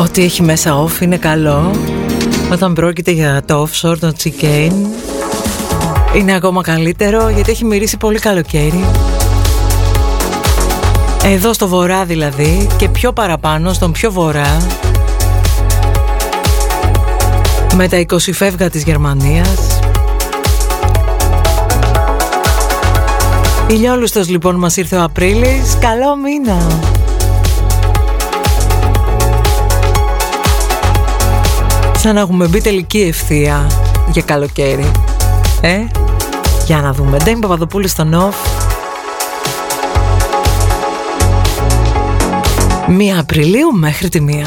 Ό,τι έχει μέσα off είναι καλό. Όταν πρόκειται για το offshore, το chicane Είναι ακόμα καλύτερο γιατί έχει μυρίσει πολύ καλοκαίρι. Εδώ στο βορρά δηλαδή και πιο παραπάνω στον πιο βορρά Με τα 20 φεύγα της Γερμανίας. Ηλιόλουστος λοιπόν μας ήρθε ο Απρίλης. Καλό μήνα Σαν να έχουμε μπει τελική ευθεία για καλοκαίρι. Ε, για να δούμε. Ντέμι Παπαδοπούλου στο Νοφ. Μία Απριλίου μέχρι τη μία.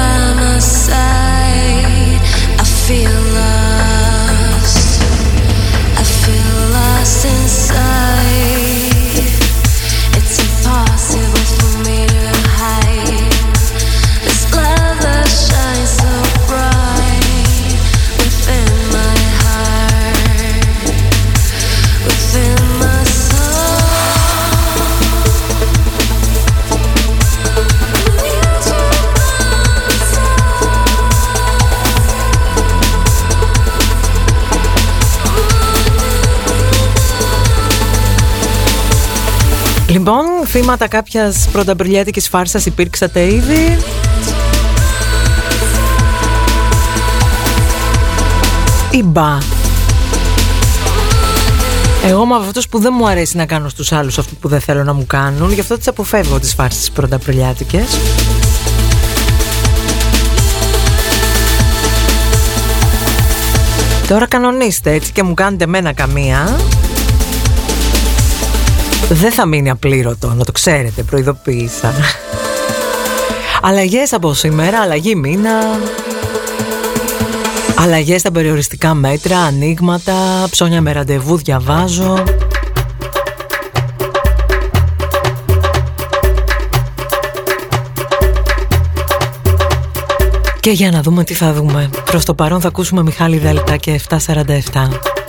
θύματα κάποιας πρωταπριλιάτικης φάρσας υπήρξατε ήδη; Ή μπα. Εγώ είμαι αυτός που δεν μου αρέσει να κάνω στους άλλους αυτό που δεν θέλω να μου κάνουν, γι' αυτό τις αποφεύγω τις φάρσες πρωταπριλιάτικες. Τώρα κανονίστε έτσι και μου κάνετε μένα καμία δεν θα μείνει απλήρωτο, να το ξέρετε, προειδοποίησα. Αλλαγές από σήμερα, αλλαγή μήνα. Αλλαγές στα περιοριστικά μέτρα, ανοίγματα, ψώνια με ραντεβού διαβάζω. Και για να δούμε τι θα δούμε. Προς το παρόν θα ακούσουμε Μιχάλη Δέλτα και 747.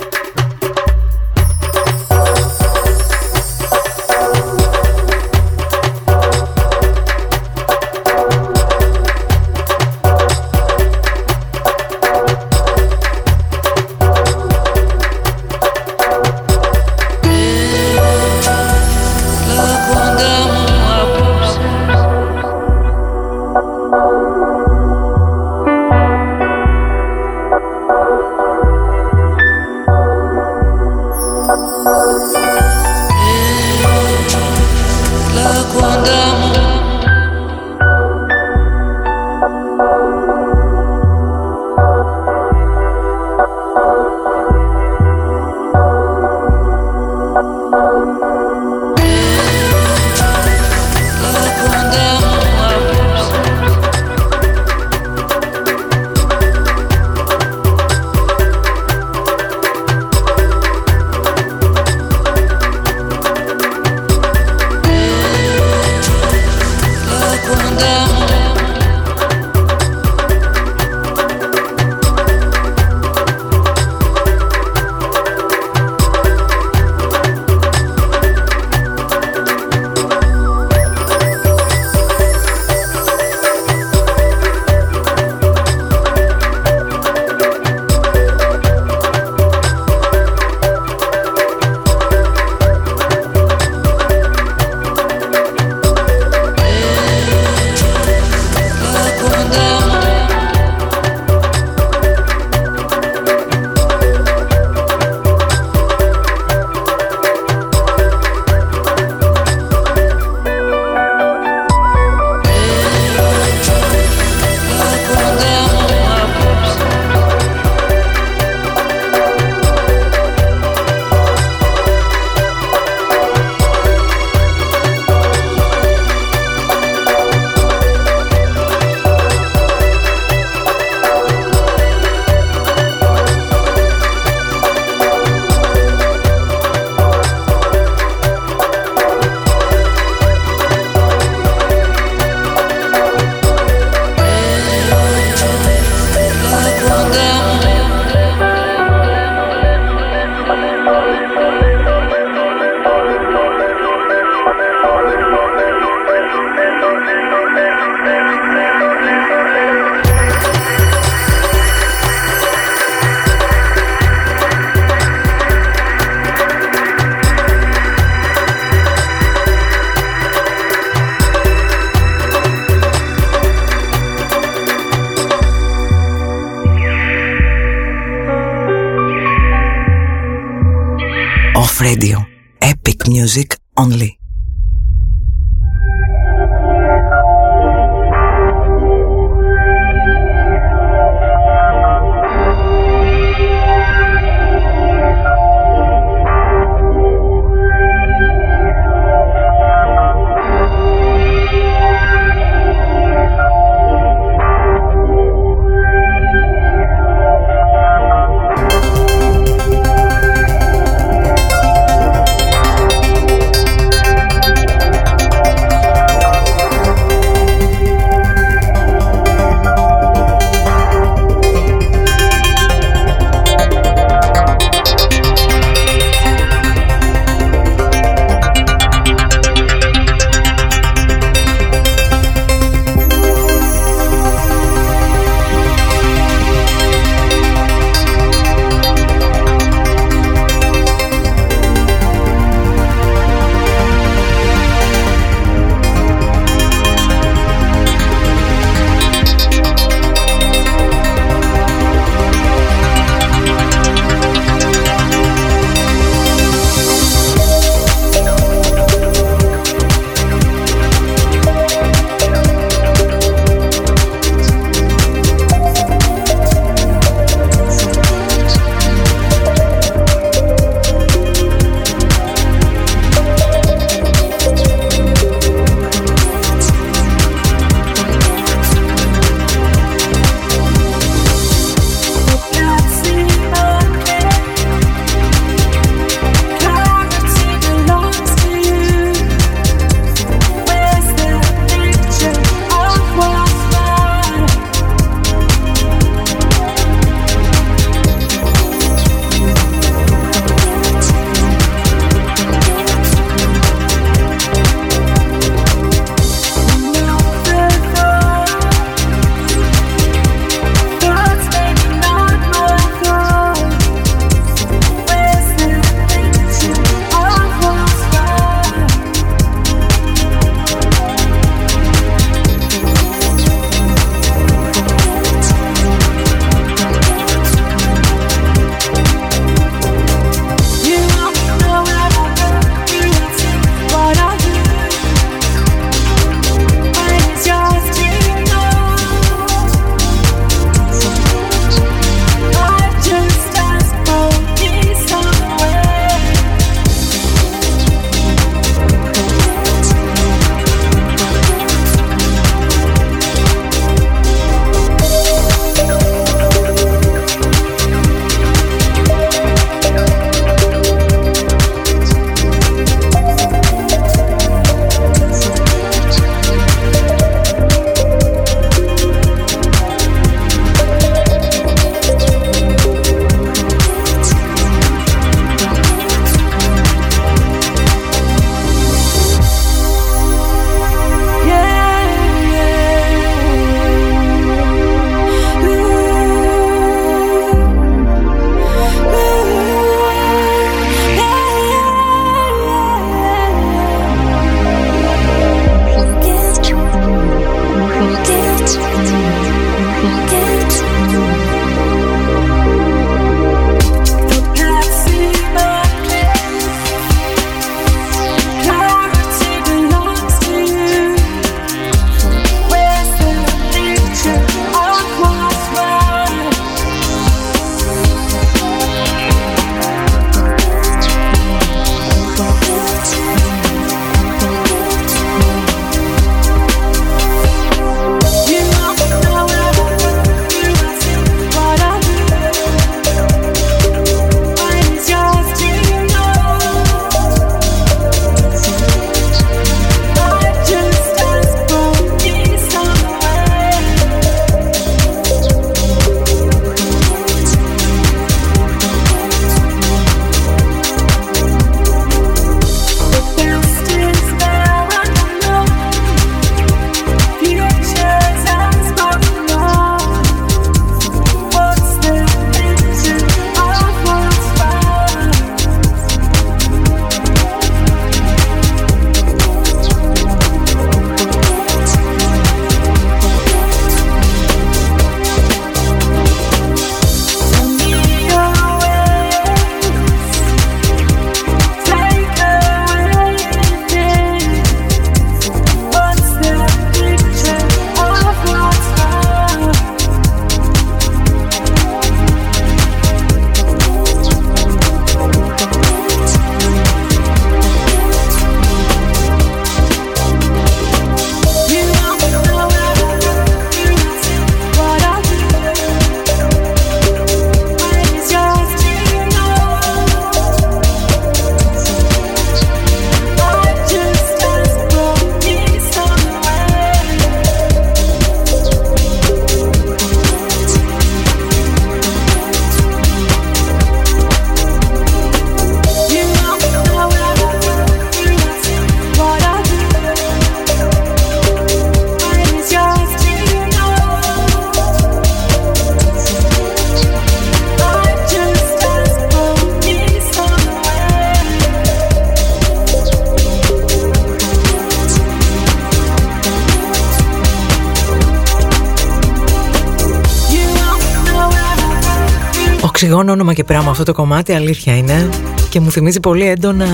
Οξυγόνο όνομα και πράγμα αυτό το κομμάτι αλήθεια είναι. Και μου θυμίζει πολύ έντονα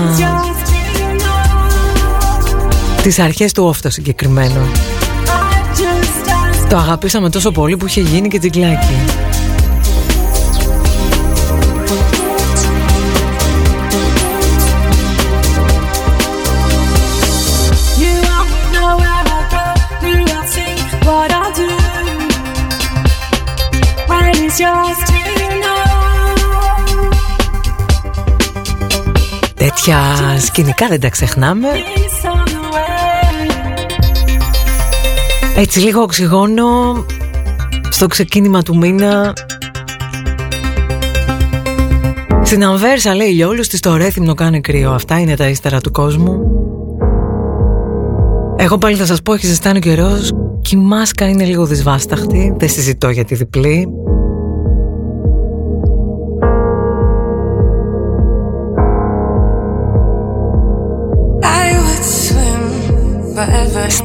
τις αρχές του όφτα συγκεκριμένο Το αγαπήσαμε τόσο πολύ που είχε γίνει και τζιγκλάκι Τέτοια σκηνικά δεν τα ξεχνάμε. Έτσι λίγο οξυγόνο στο ξεκίνημα του μήνα. Στην Αμβέρσα λέει Λιόλους της το ρέθυμνο κάνει κρύο. Αυτά είναι τα ύστερα του κόσμου. Εγώ πάλι θα σας πω έχει ζεστάνει ο καιρός. Και η μάσκα είναι λίγο δυσβάσταχτη. Δεν συζητώ για τη διπλή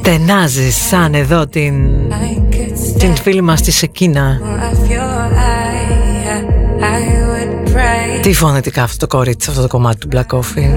Στενάζεις σαν εδώ την, την φίλη μας της Σεκίνα Τι φωνητικά αυτό το κορίτσι, αυτό το κομμάτι του Black Coffee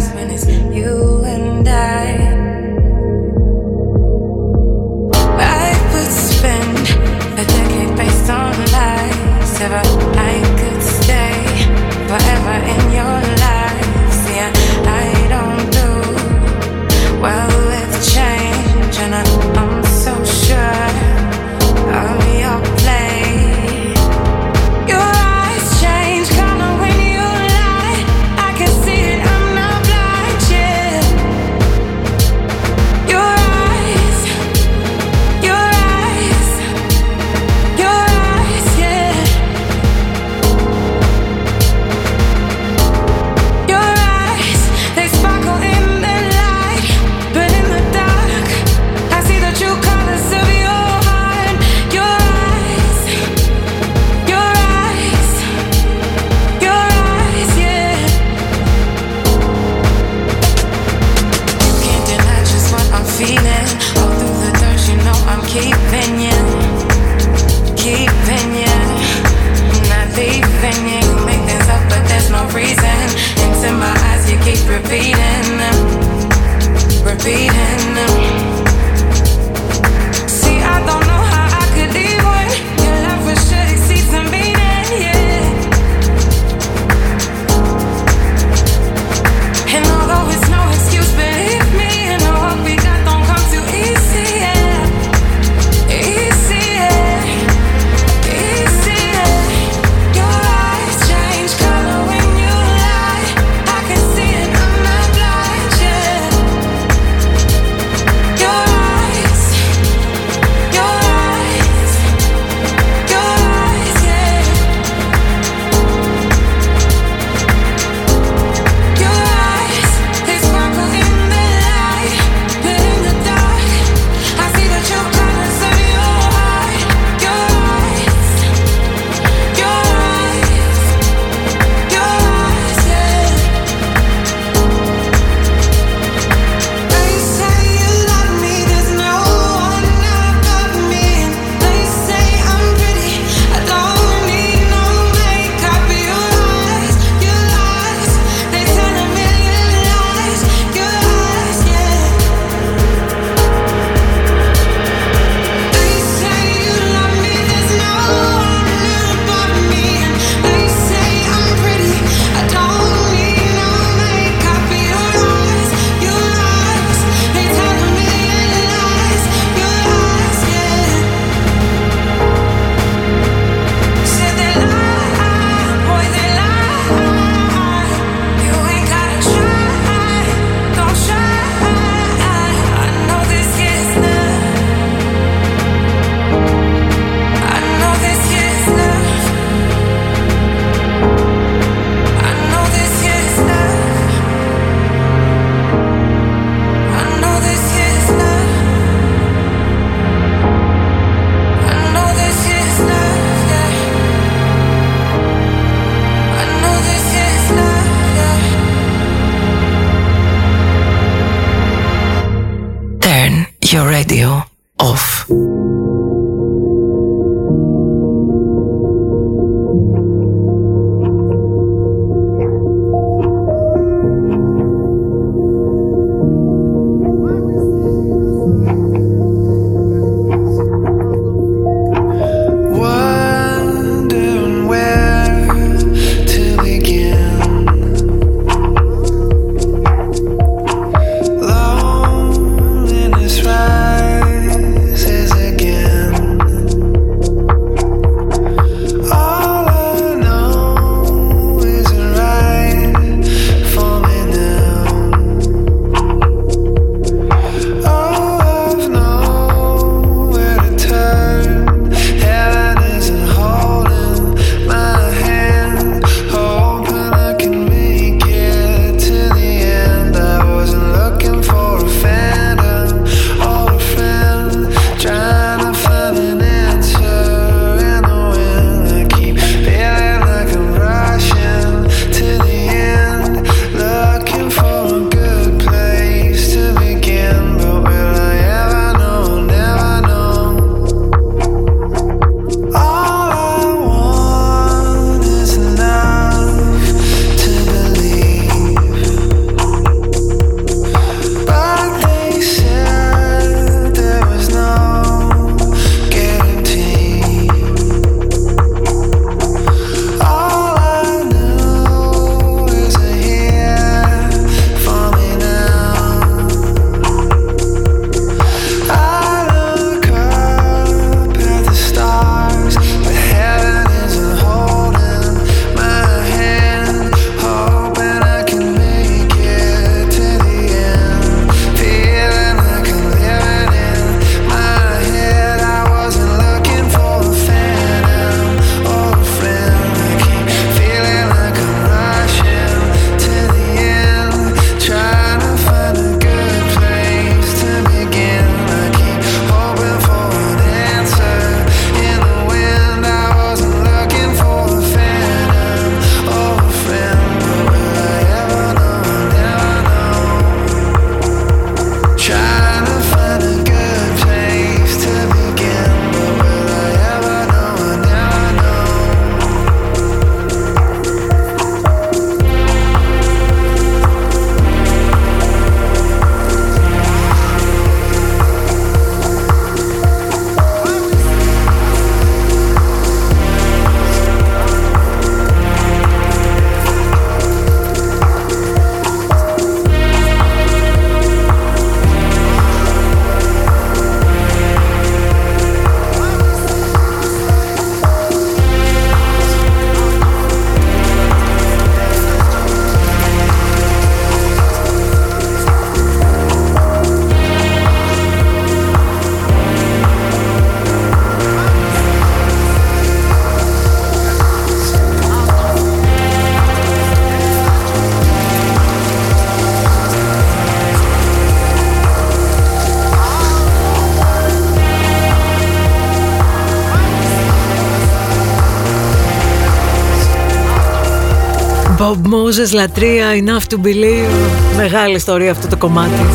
Bob Moses, λατρεία, enough to believe. Μεγάλη ιστορία αυτό το κομμάτι.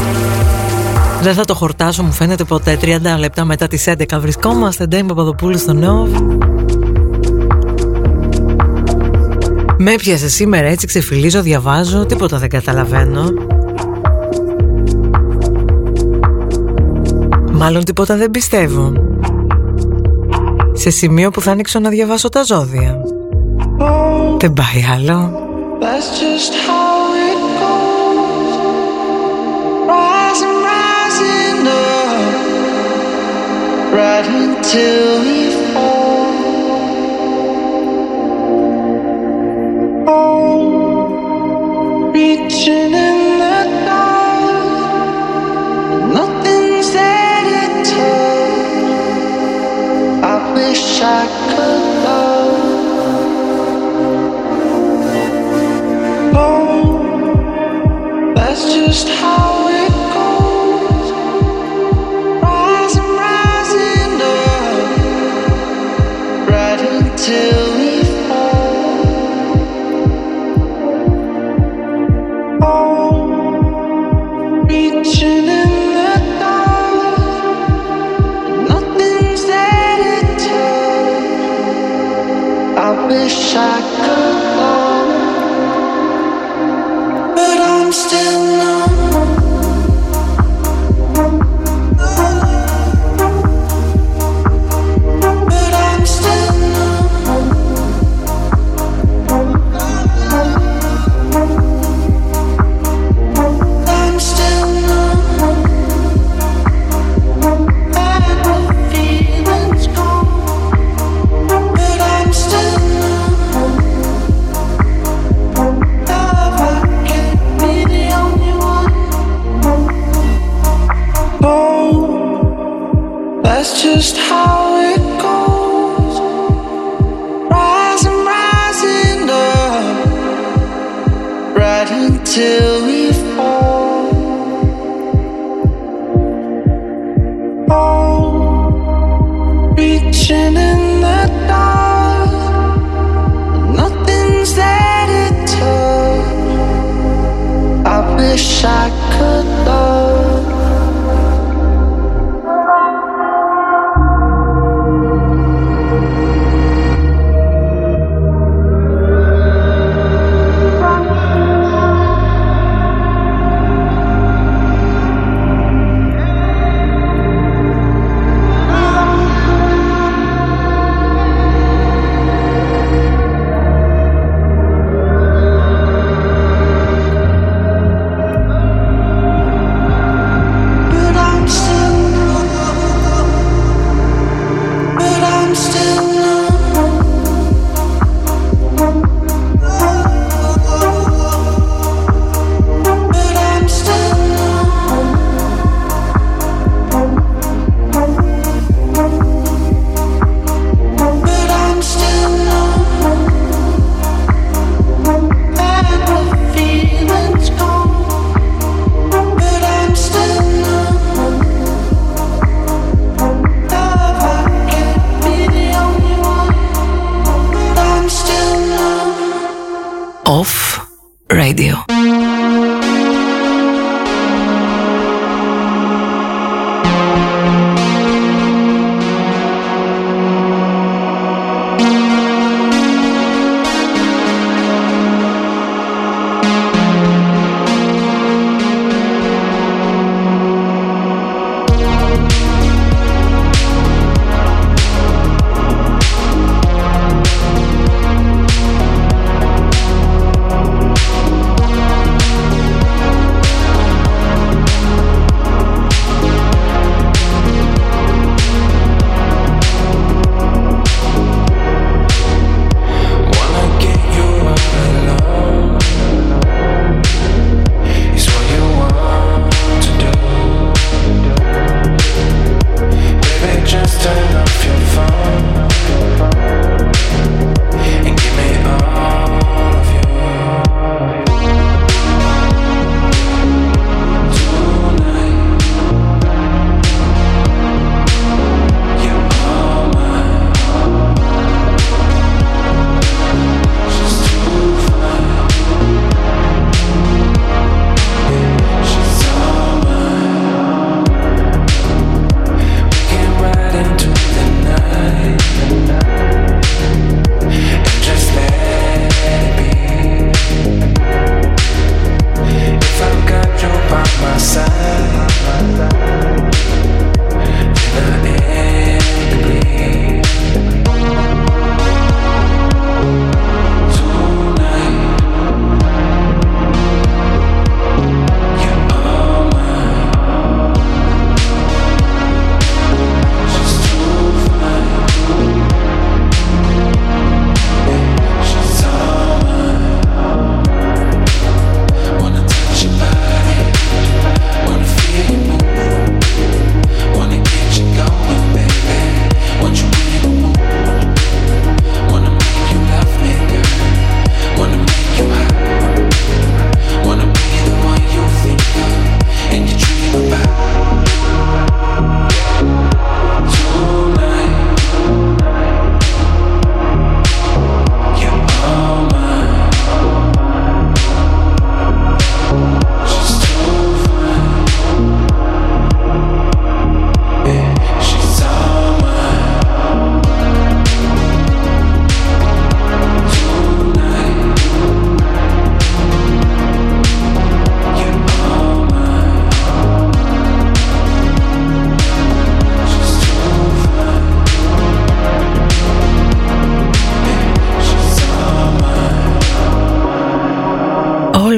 Δεν θα το χορτάσω, μου φαίνεται ποτέ. 30 λεπτά μετά τις 11 βρισκόμαστε. Ντέιμ Παπαδοπούλου στο Νόβ. Με έπιασε σήμερα έτσι, ξεφυλίζω, διαβάζω, τίποτα δεν καταλαβαίνω. Μάλλον τίποτα δεν πιστεύω. Σε σημείο που θα ανοίξω να διαβάσω τα ζώδια. Δεν πάει άλλο. That's just how it goes. Rising, rising up. Right until we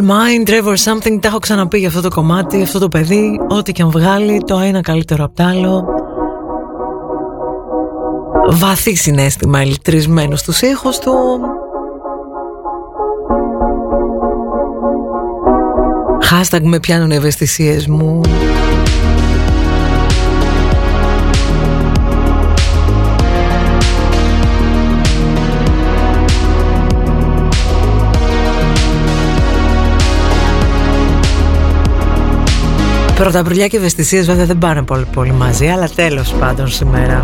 Mind, Trevor Something, τα έχω ξαναπεί για αυτό το κομμάτι, αυτό το παιδί, ό,τι και αν βγάλει, το ένα καλύτερο απ' το άλλο. Βαθύ συνέστημα ηλεκτρισμένος στους ήχους του. Hashtag με πιάνουν ευαισθησίες μου. Πρωταπριλιά και ευαισθησίες βέβαια δεν πάνε πολύ πολύ μαζί Αλλά τέλος πάντων σήμερα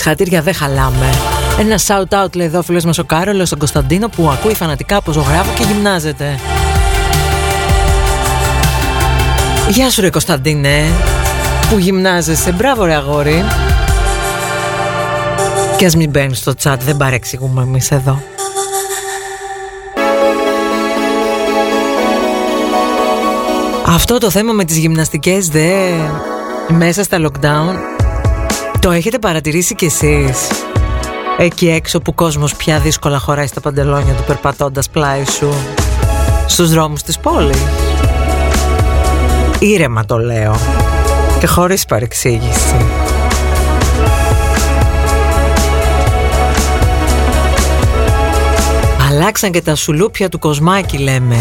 Εδώ εμείς χατήρια δεν χαλάμε. Ένα shout out λέει εδώ φίλος μας ο Κάρολος στον Κωνσταντίνο που ακούει φανατικά από ζωγράφο και γυμνάζεται. Γεια σου ρε Κωνσταντίνε που γυμνάζεσαι. Μπράβο ρε αγόρι. Και ας μην μπαίνεις στο chat, δεν παρεξηγούμε εμείς εδώ. Αυτό το θέμα με τις γυμναστικές δε μέσα στα lockdown το έχετε παρατηρήσει κι εσείς; Εκεί έξω που ο κόσμος πια δύσκολα χωράει στα παντελόνια του περπατώντας πλάι σου στους δρόμους της πόλης; Ήρεμα το λέω και χωρίς παρεξήγηση. Αλλάξαν και τα σουλούπια του κοσμάκι λέμε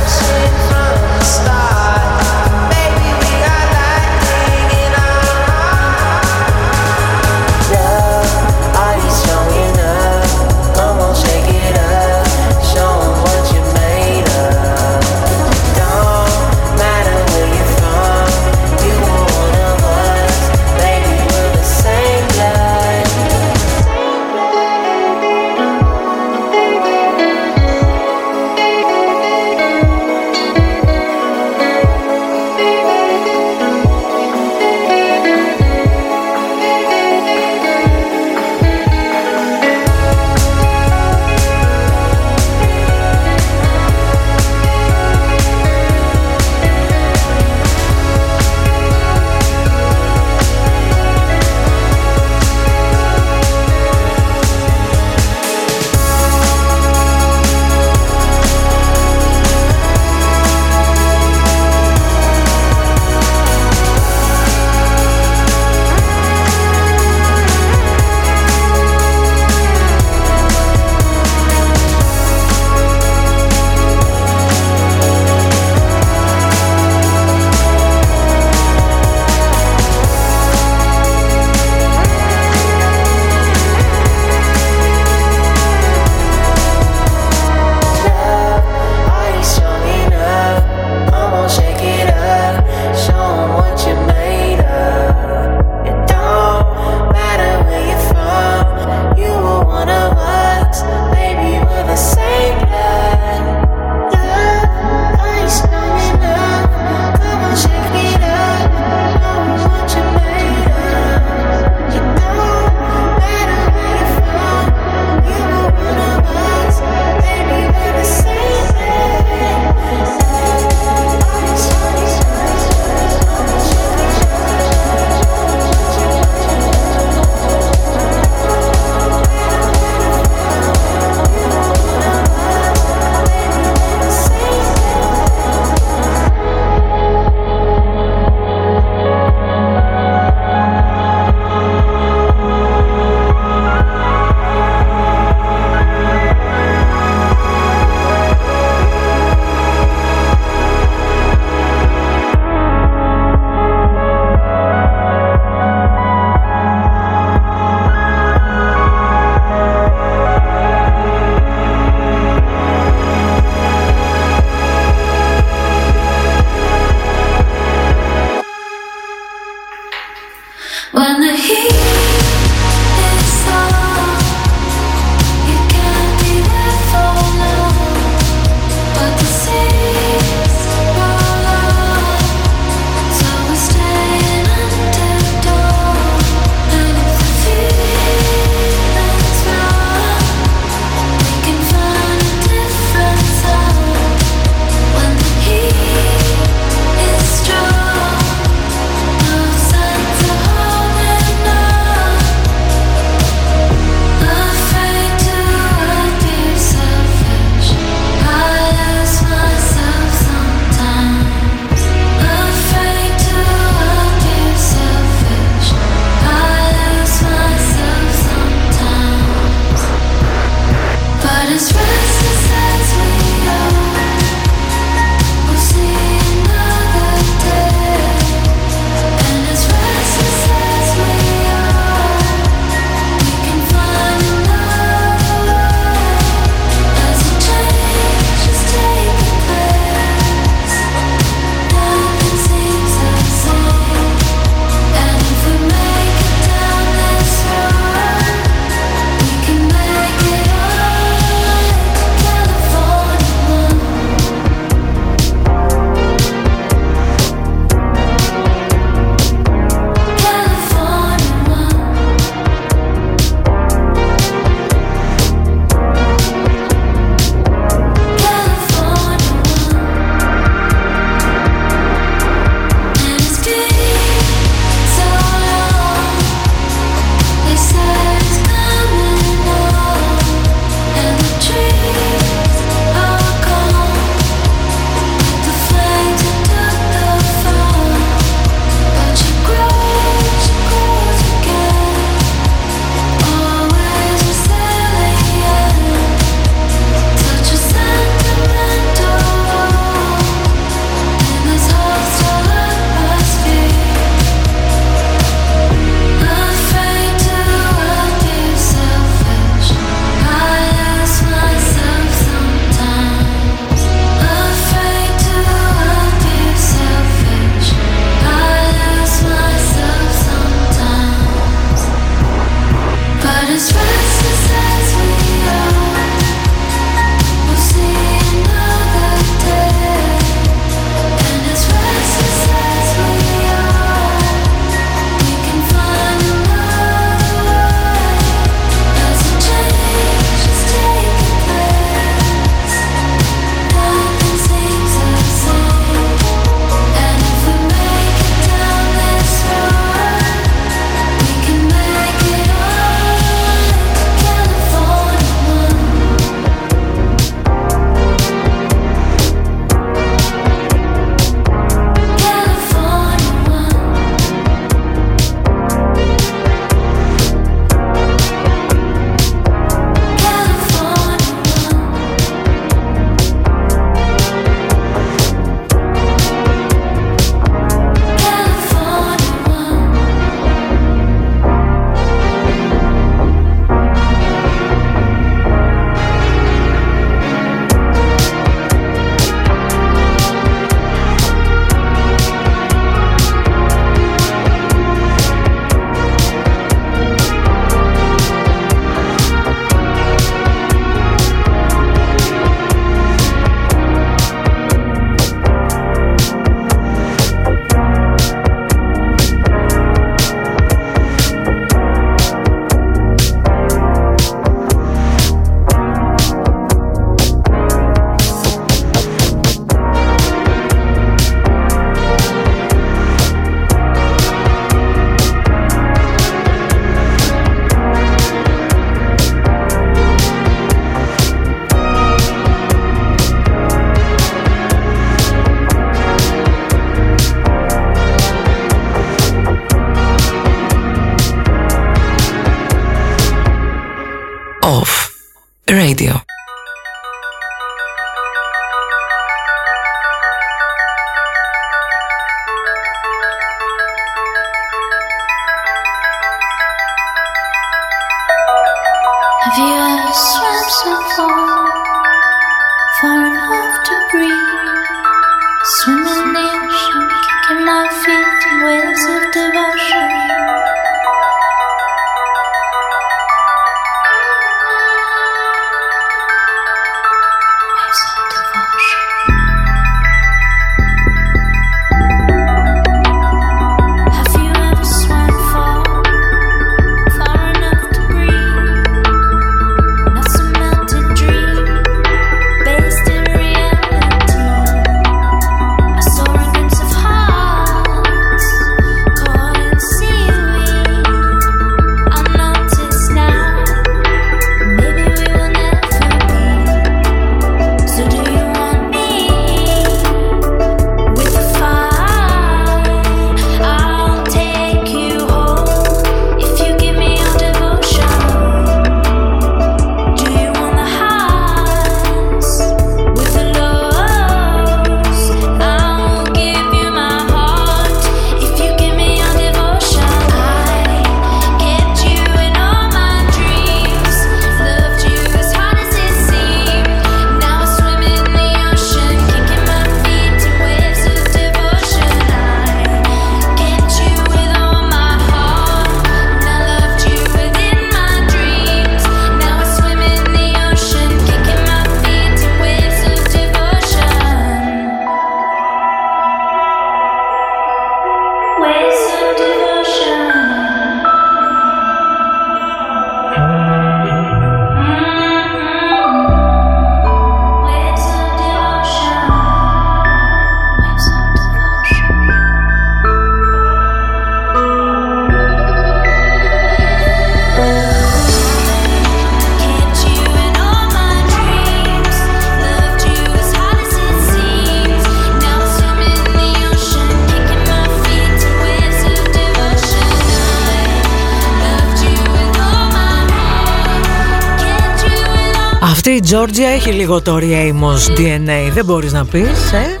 Τζόρτζια έχει λίγο το Amos DNA, δεν μπορείς να πεις, ε;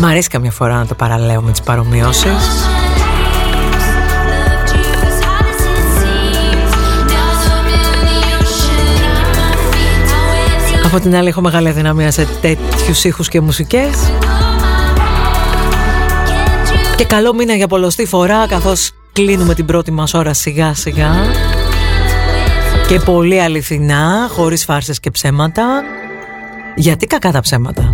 Μ' αρέσει καμιά φορά να το παραλέω με τις παρομοιώσεις. Από την άλλη έχω μεγάλη δυναμία σε τέτοιους ήχους και μουσικές. Και καλό μήνα για πολλωστή φορά καθώς κλείνουμε την πρώτη μας ώρα σιγά σιγά. Και πολύ αληθινά, χωρίς φάρσες και ψέματα. Γιατί κακά τα ψέματα;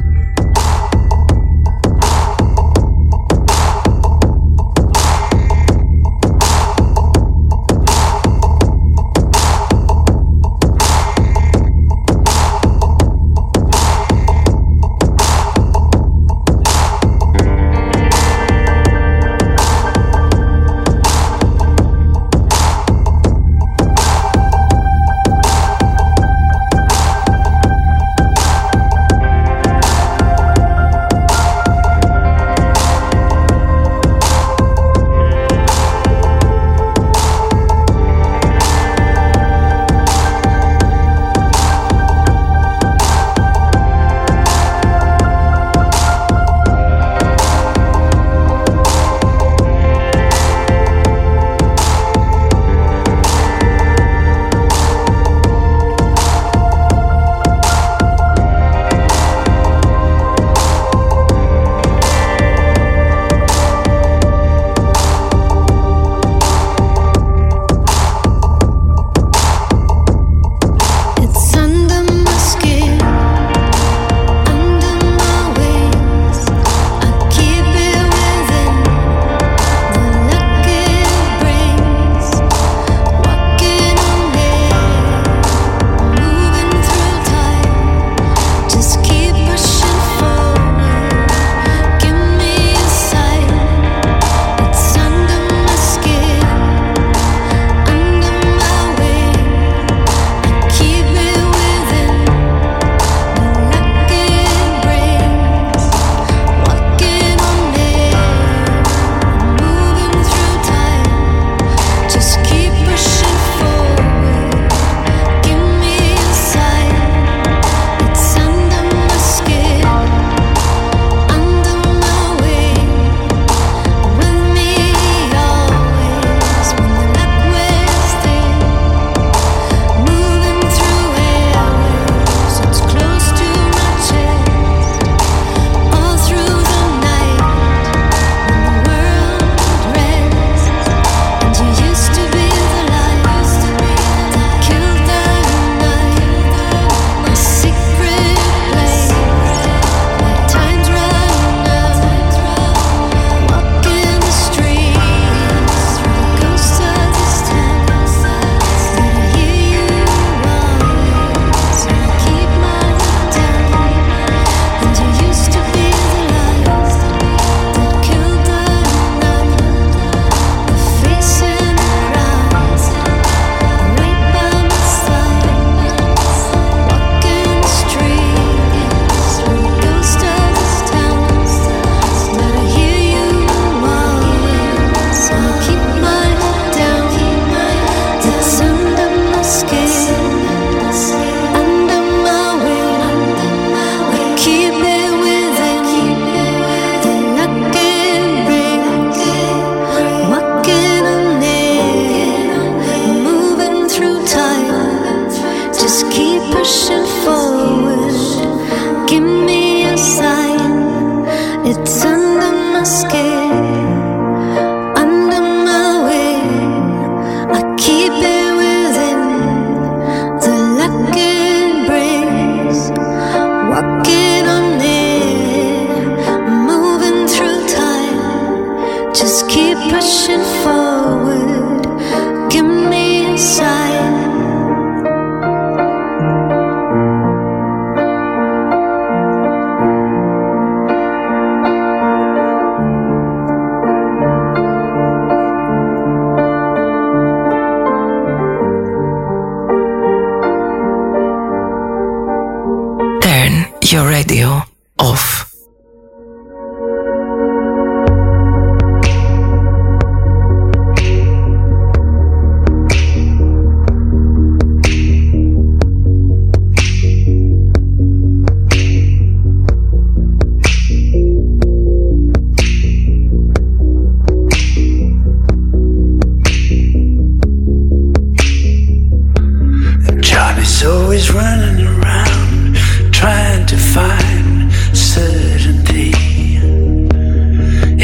trying to find certainty.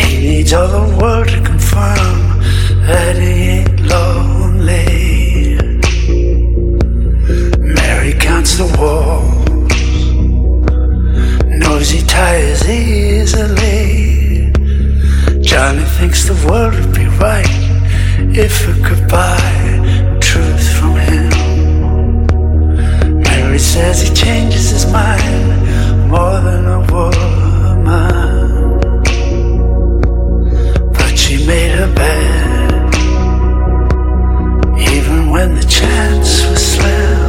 He needs all the world to confirm that he ain't lonely. Mary counts the walls, Noisy tires easily. Johnny thinks the world would be right if it could buy. Mary says he changes his mind more than a woman. But she made her bed, even when the chance was slim.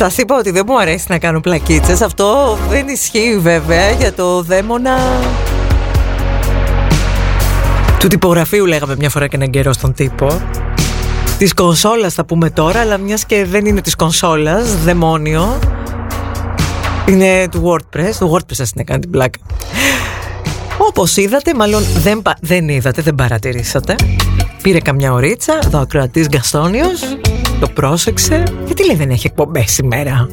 Σας είπα ότι δεν μου αρέσει να κάνω πλακίτσες. Αυτό δεν ισχύει βέβαια για το δαίμονα του τυπογραφείου λέγαμε μια φορά και έναν καιρό στον τύπο. Της κονσόλας θα πούμε τώρα, αλλά μιας και δεν είναι της κονσόλας, δαιμόνιο. Είναι του WordPress. Το WordPress σας είναι κάνει την πλάκα. Όπως είδατε, μάλλον δεν, δεν είδατε, δεν παρατηρήσατε. Πήρε καμιά ωρίτσα, εδώ ο κρατή Γκαστόνιος. Το πρόσεξε. Γιατί λέει δεν έχει εκπομπές σήμερα.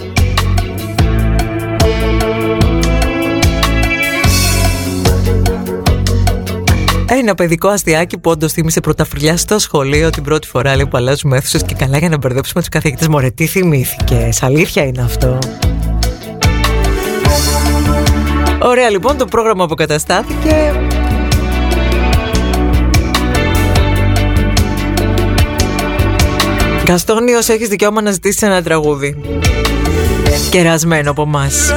Ένα παιδικό αστιάκι που όντως θύμισε πρωταφριλιά στο σχολείο την πρώτη φορά λέει, που αλλάζουμε αίθουσες και καλά για να μπερδέψουμε τους καθηγητές. Μωρέ, τι θυμήθηκες; Αλήθεια είναι αυτό; Ωραία λοιπόν, το πρόγραμμα αποκαταστάθηκε. Καστόνιος, έχεις δικαίωμα να ζητήσεις ένα τραγούδι. Κερασμένο από μας.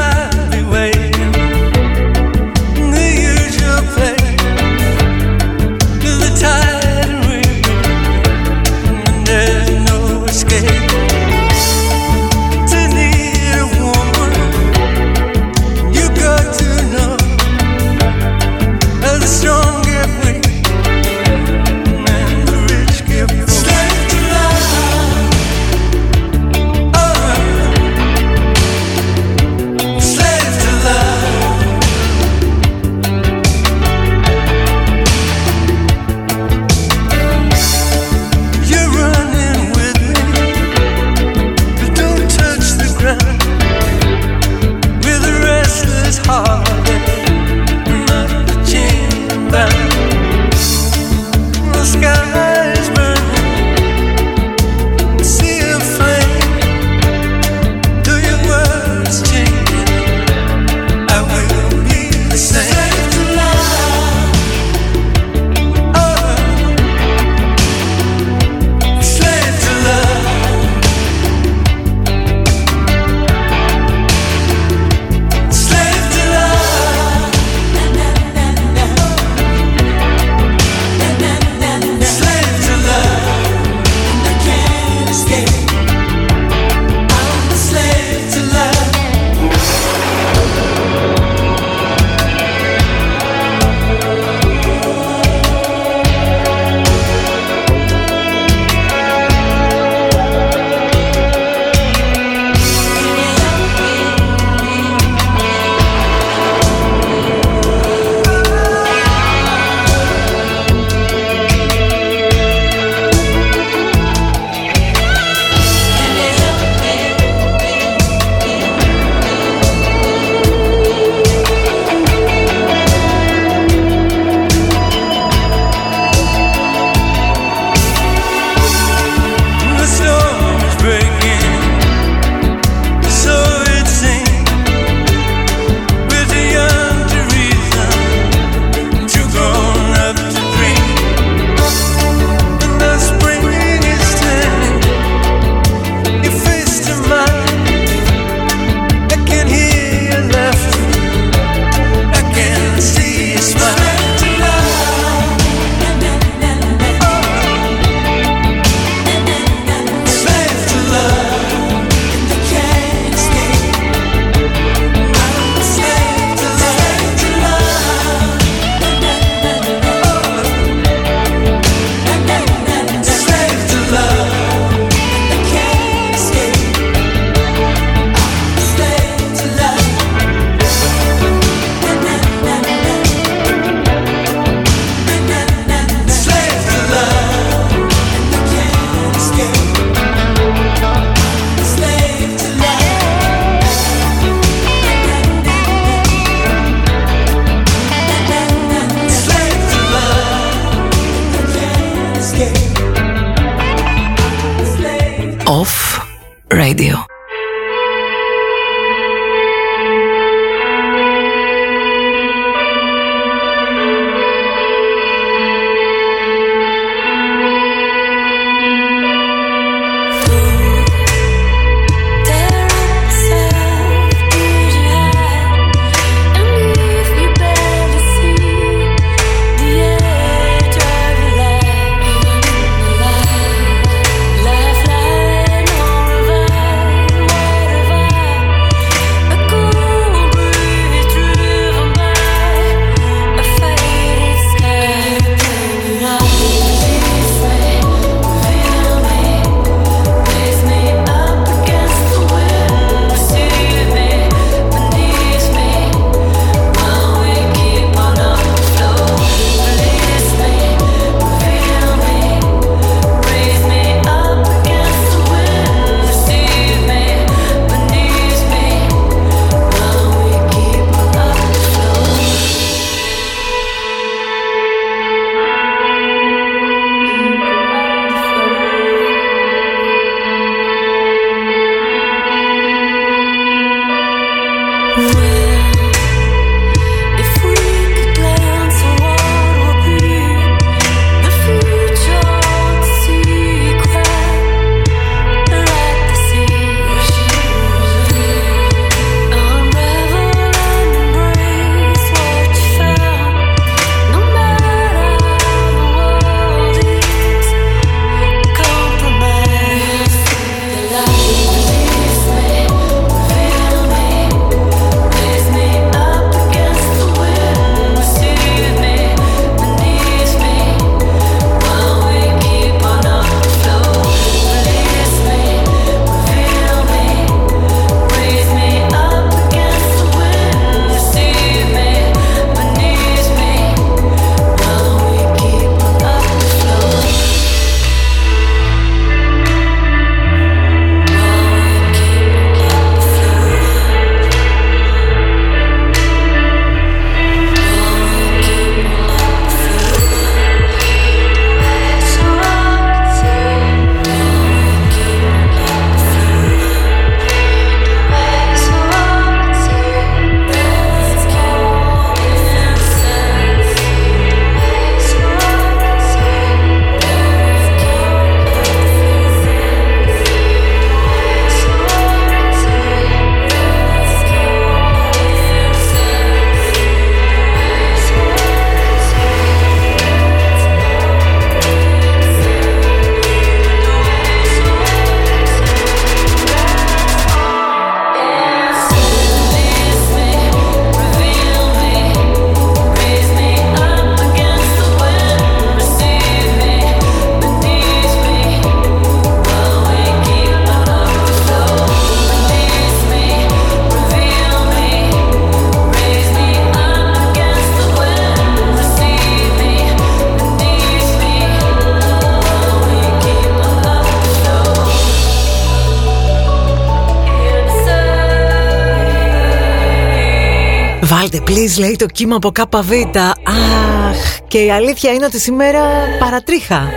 Λέει το κύμα από ΚΒ Αχ και η αλήθεια είναι ότι σήμερα παρατρίχα.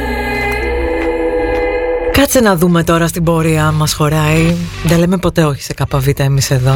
Κάτσε να δούμε τώρα στην πορεία αν μας χωράει. Δεν λέμε ποτέ όχι σε ΚΒ εμείς εδώ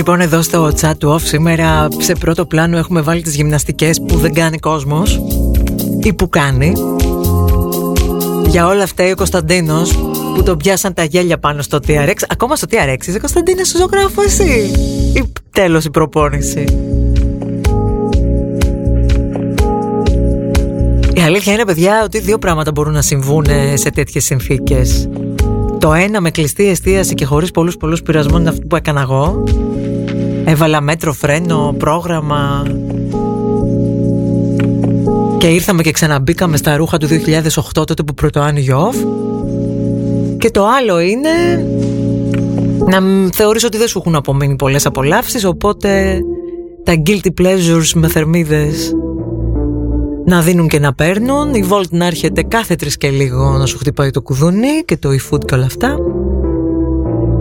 Λοιπόν εδώ στο chat του off σήμερα σε πρώτο πλάνο έχουμε βάλει τις γυμναστικές που δεν κάνει κόσμος ή που κάνει. Για όλα αυτά ο Κωνσταντίνος που τον πιάσαν τα γέλια πάνω στο TRX Ακόμα στο TRX είσαι Κωνσταντίνο σου ζωγράφο εσύ. Ή τέλος η προπόνηση. Η αλήθεια είναι παιδιά ότι δύο πράγματα μπορούν να συμβούν σε τέτοιες συνθήκες. Το ένα με κλειστή εστίαση και χωρίς πολλούς πολλούς πειρασμού είναι αυτό που έκανα εγώ Έβαλα μέτρο, φρένο, πρόγραμμα. Και ήρθαμε και ξαναμπήκαμε στα ρούχα του 2008 τότε που πρώτο άνοιγε off Και το άλλο είναι να θεωρήσω ότι δεν σου έχουν απομείνει πολλές απολαύσεις Οπότε τα guilty pleasures με θερμίδες να δίνουν και να παίρνουν. Η Volt να έρχεται κάθε τρεις και λίγο να σου χτυπάει το κουδούνι Και το e-food και όλα αυτά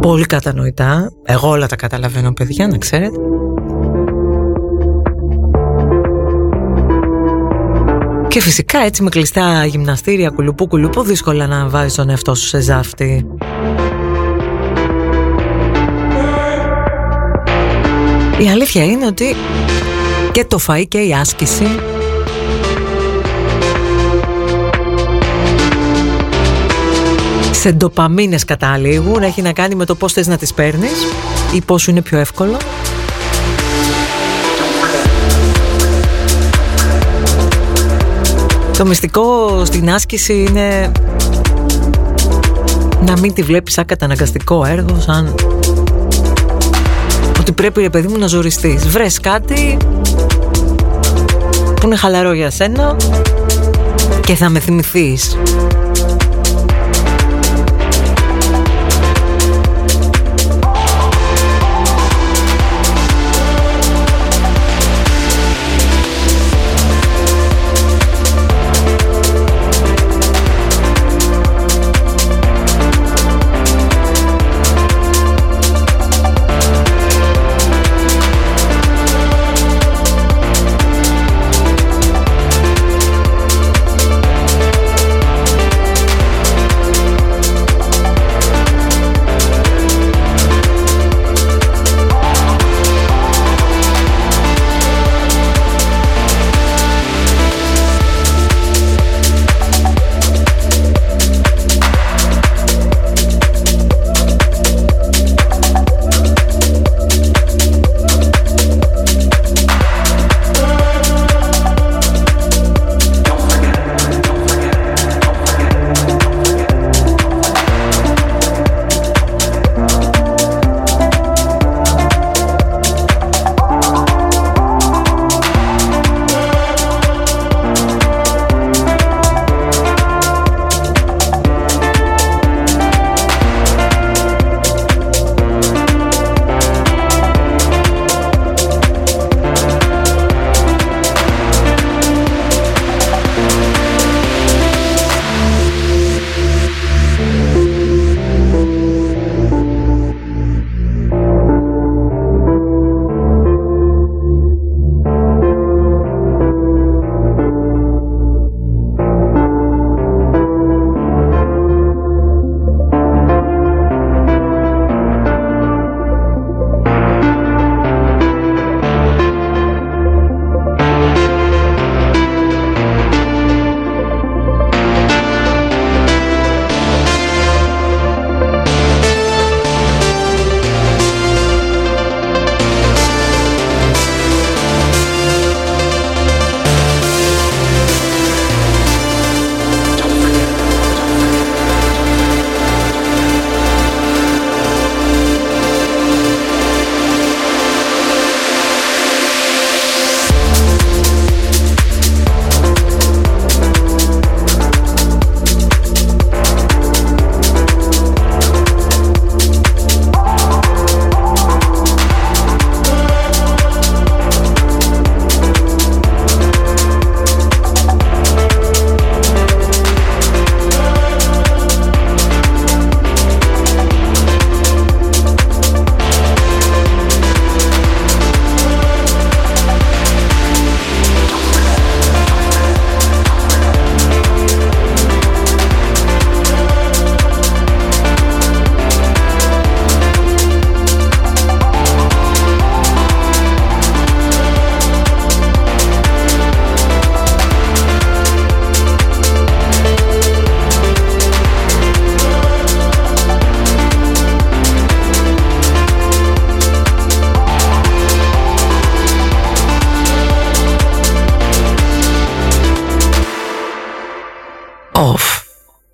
Πολύ κατανοητά Εγώ όλα τα καταλαβαίνω παιδιά να ξέρετε Και φυσικά έτσι με κλειστά γυμναστήρια κουλουπού κουλουπού δύσκολα να βάζεις τον εαυτό σου σε ζάφτη. Η αλήθεια είναι ότι και το φαΐ και η άσκηση σε ντοπαμίνες καταλήγουν έχει να κάνει με το πώς θες να τις παίρνεις ή πώς σου είναι πιο εύκολο Το μυστικό στην άσκηση είναι να μην τη βλέπεις σαν καταναγκαστικό έργο, σαν ότι πρέπει ρε παιδί μου να ζοριστείς. Βρες κάτι που είναι χαλαρό για σένα και θα με θυμηθείς.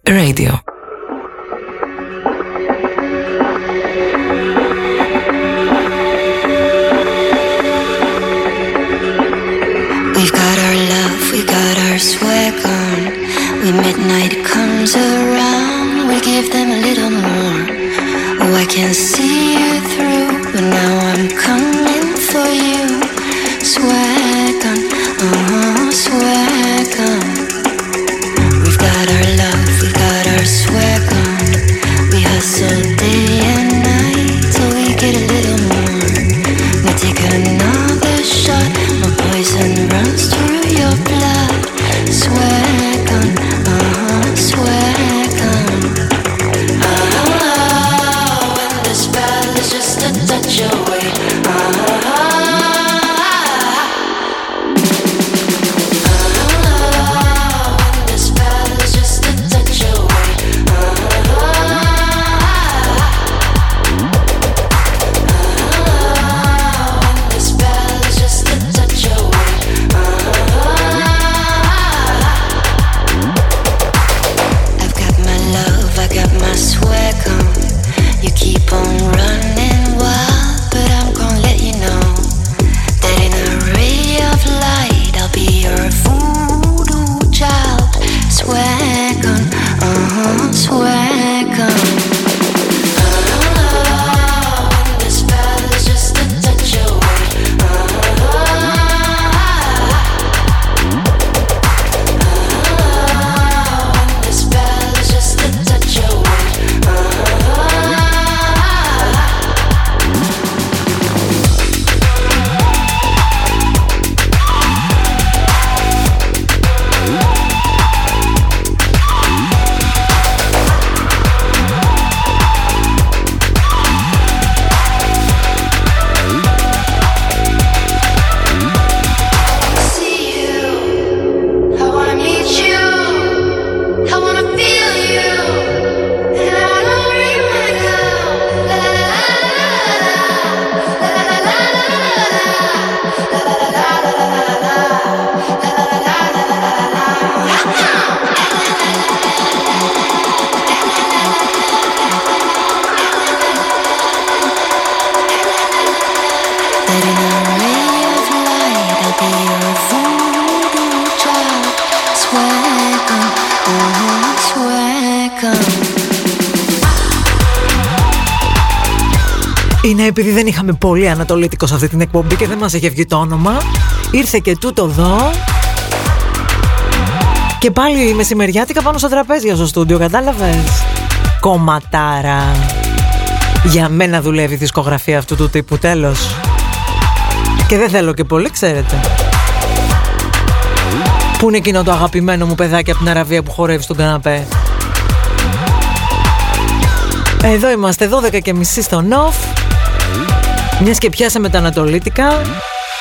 Radio. We've got our love, we got our swag on. When midnight comes around, we give them a little more. Oh, I can see you επειδή δεν είχαμε πολύ ανατολίτικο σε αυτή την εκπομπή και δεν μας είχε βγει το όνομα. Ήρθε και τούτο εδώ. Και πάλι μεσημεριάτικα πάνω στα τραπέζια στο στούντιο, κατάλαβες; Κομματάρα. Για μένα δουλεύει η δισκογραφία αυτού του τύπου, τέλος. Και δεν θέλω και πολύ, ξέρετε. Πού είναι εκείνο το αγαπημένο μου παιδάκι από την Αραβία που χορεύει στον καναπέ; Εδώ είμαστε 12 και μισή στο ΝΟΦ Μιας και πιάσαμε τα Ανατολίτικα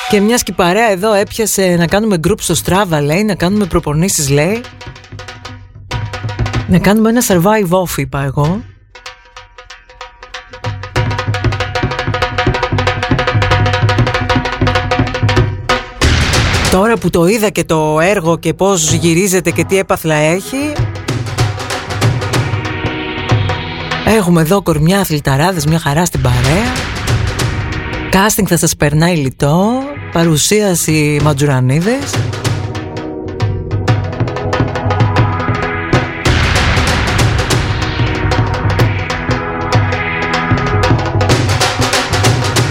Και μιας και η παρέα εδώ έπιασε να κάνουμε group στο Strava λέει Να κάνουμε προπονήσεις λέει. Να κάνουμε ένα survive off είπα εγώ. Τώρα που το είδα και το έργο και πώς γυρίζεται και τι έπαθλα έχει Έχουμε εδώ κορμιά αθληταράδες, μια χαρά στην παρέα Κάστινγκ θα σας περνάει λιτό Παρουσίαση Ματζουρανίδες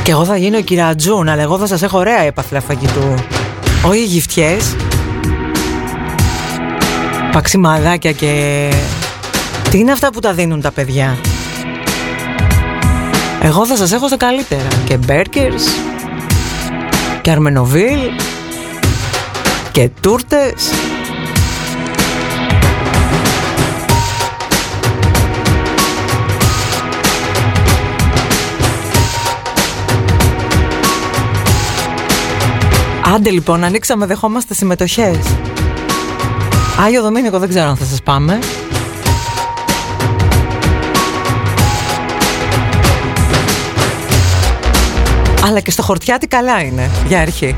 Και εγώ θα γίνω η κυρατζούν, αλλά εγώ θα σας έχω ωραία έπαθλα φαγητού. Όχι γυφτιές. Παξιμαδάκια και... Τι είναι αυτά που τα δίνουν τα παιδιά; Εγώ θα σας έχω στα καλύτερα. Και μπέρκερς. Και αρμενοβίλ. Και τούρτες. Άντε λοιπόν, ανοίξαμε, δεχόμαστε συμμετοχές. Άγιο Δομήνικο, δεν ξέρω αν θα σας πάμε. Αλλά και στο χορτιάτι καλά είναι, για αρχή.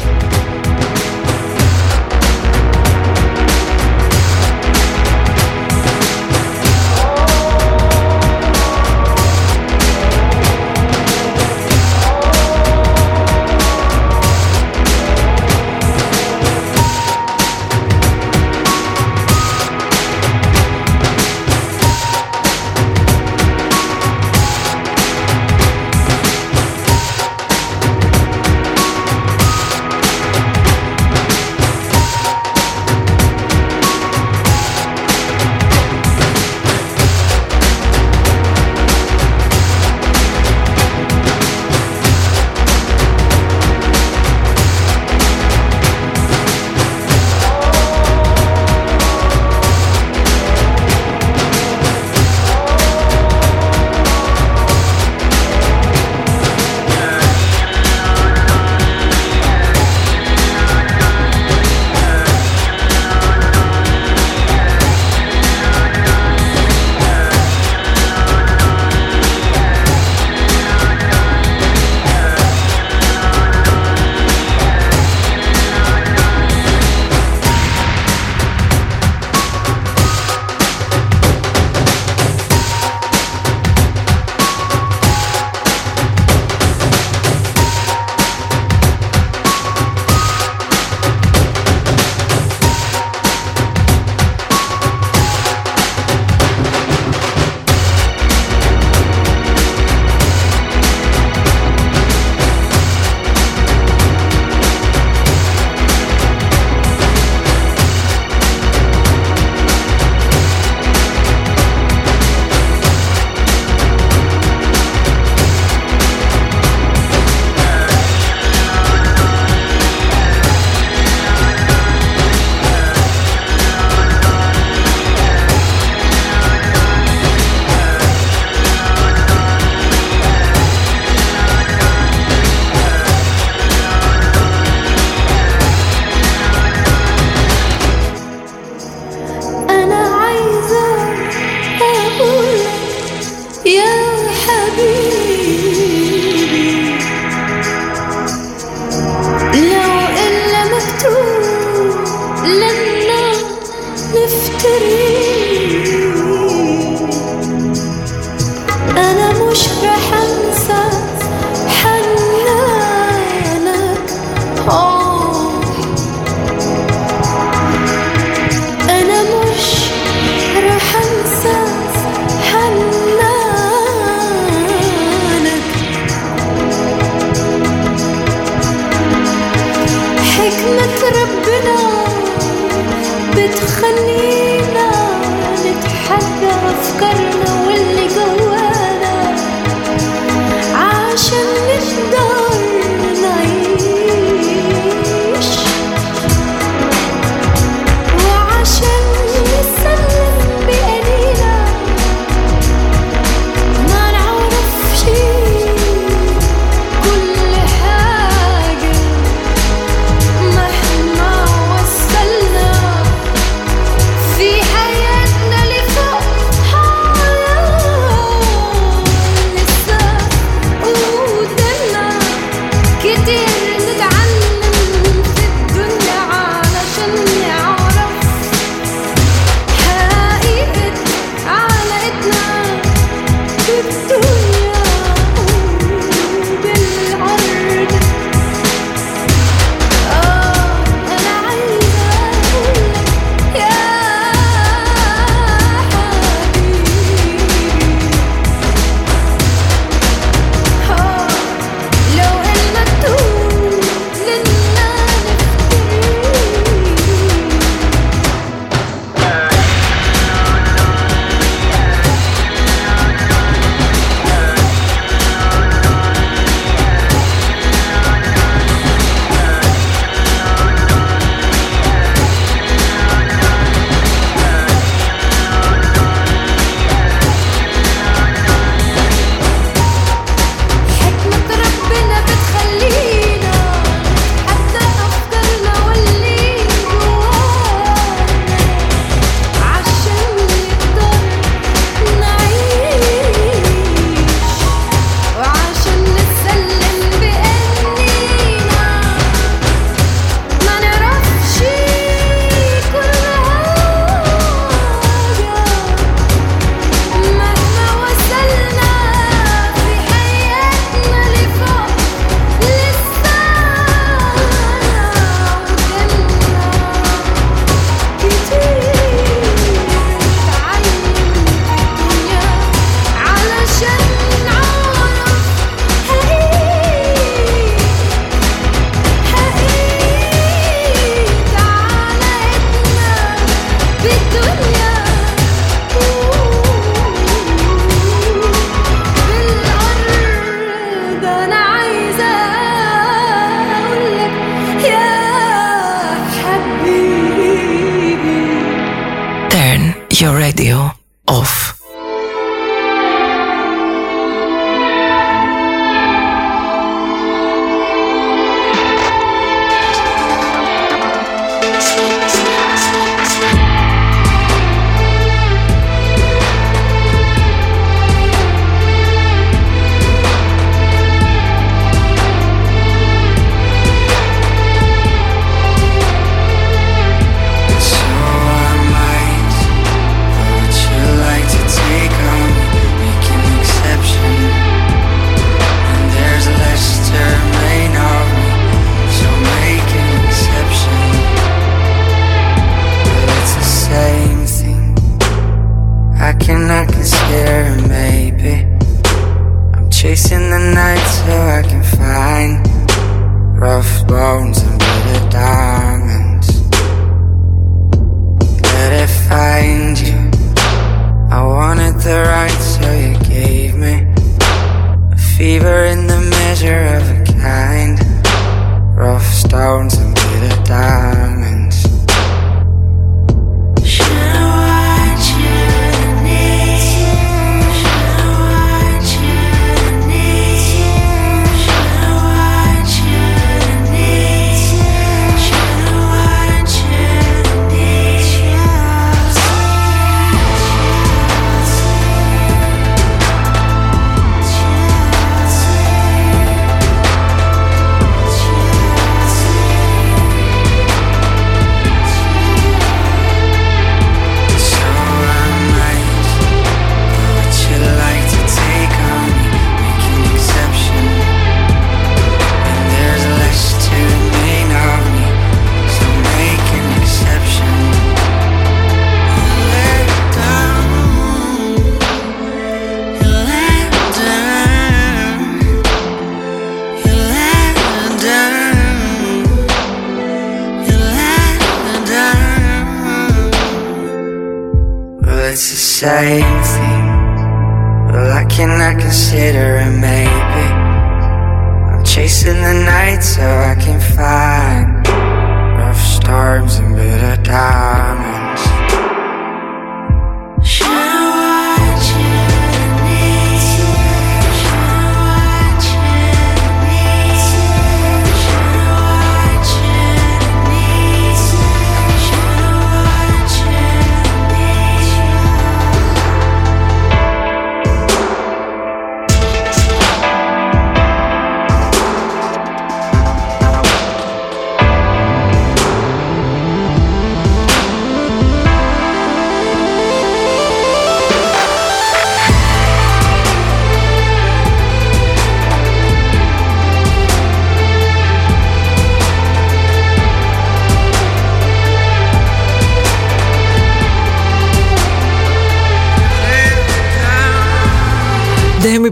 your radio off.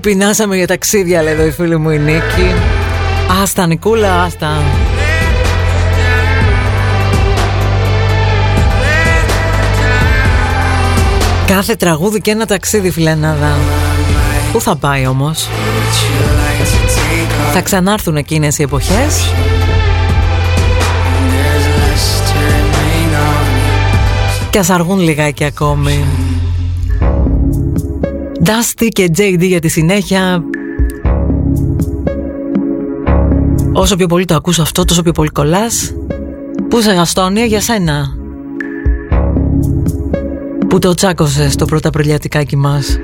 Πεινάσαμε για ταξίδια, λέει εδώ η φίλη μου η Νίκη. Άστα, Νικούλα, άστα. Κάθε τραγούδι και ένα ταξίδι, φιλενάδα. Πού θα πάει όμως; Θα ξανάρθουν εκείνες οι εποχές; Και ας αργούν λιγάκι ακόμη Dusty και JD για τη συνέχεια. Όσο πιο πολύ το ακούς αυτό, τόσο πιο πολύ κολλάς. Πού σε Γαστόνια για σένα; Που το τσάκωσες το πρώτα προλιατικάκι μας;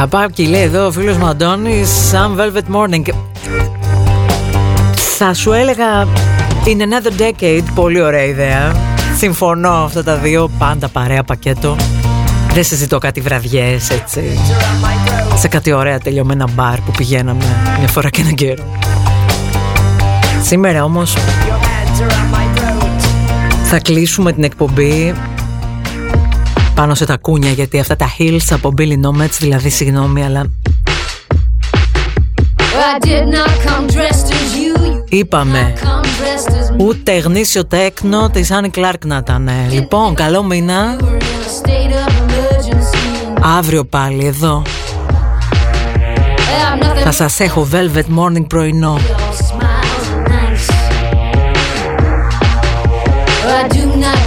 Καπάκι λέει εδώ ο φίλος μου Αντώνης Some Velvet Morning Θα σου έλεγα In Another Decade Πολύ ωραία ιδέα. Συμφωνώ αυτά τα δύο Πάντα παρέα πακέτο. Δεν συζητώ κάτι βραδιές έτσι. Σε κάτι ωραία τελειωμένα μπαρ Που πηγαίναμε μια φορά και έναν καιρό. Σήμερα όμως Θα κλείσουμε την εκπομπή πάνω σε τα κούνια γιατί αυτά τα hills από Billy Nomads δηλαδή συγγνώμη αλλά Είπαμε. Ούτε γνήσιο τέκνο της Άννη Κλάρκ να ήταν Λοιπόν καλό μήνα. Αύριο πάλι εδώ. Θα σας έχω Velvet Morning πρωινό. I do not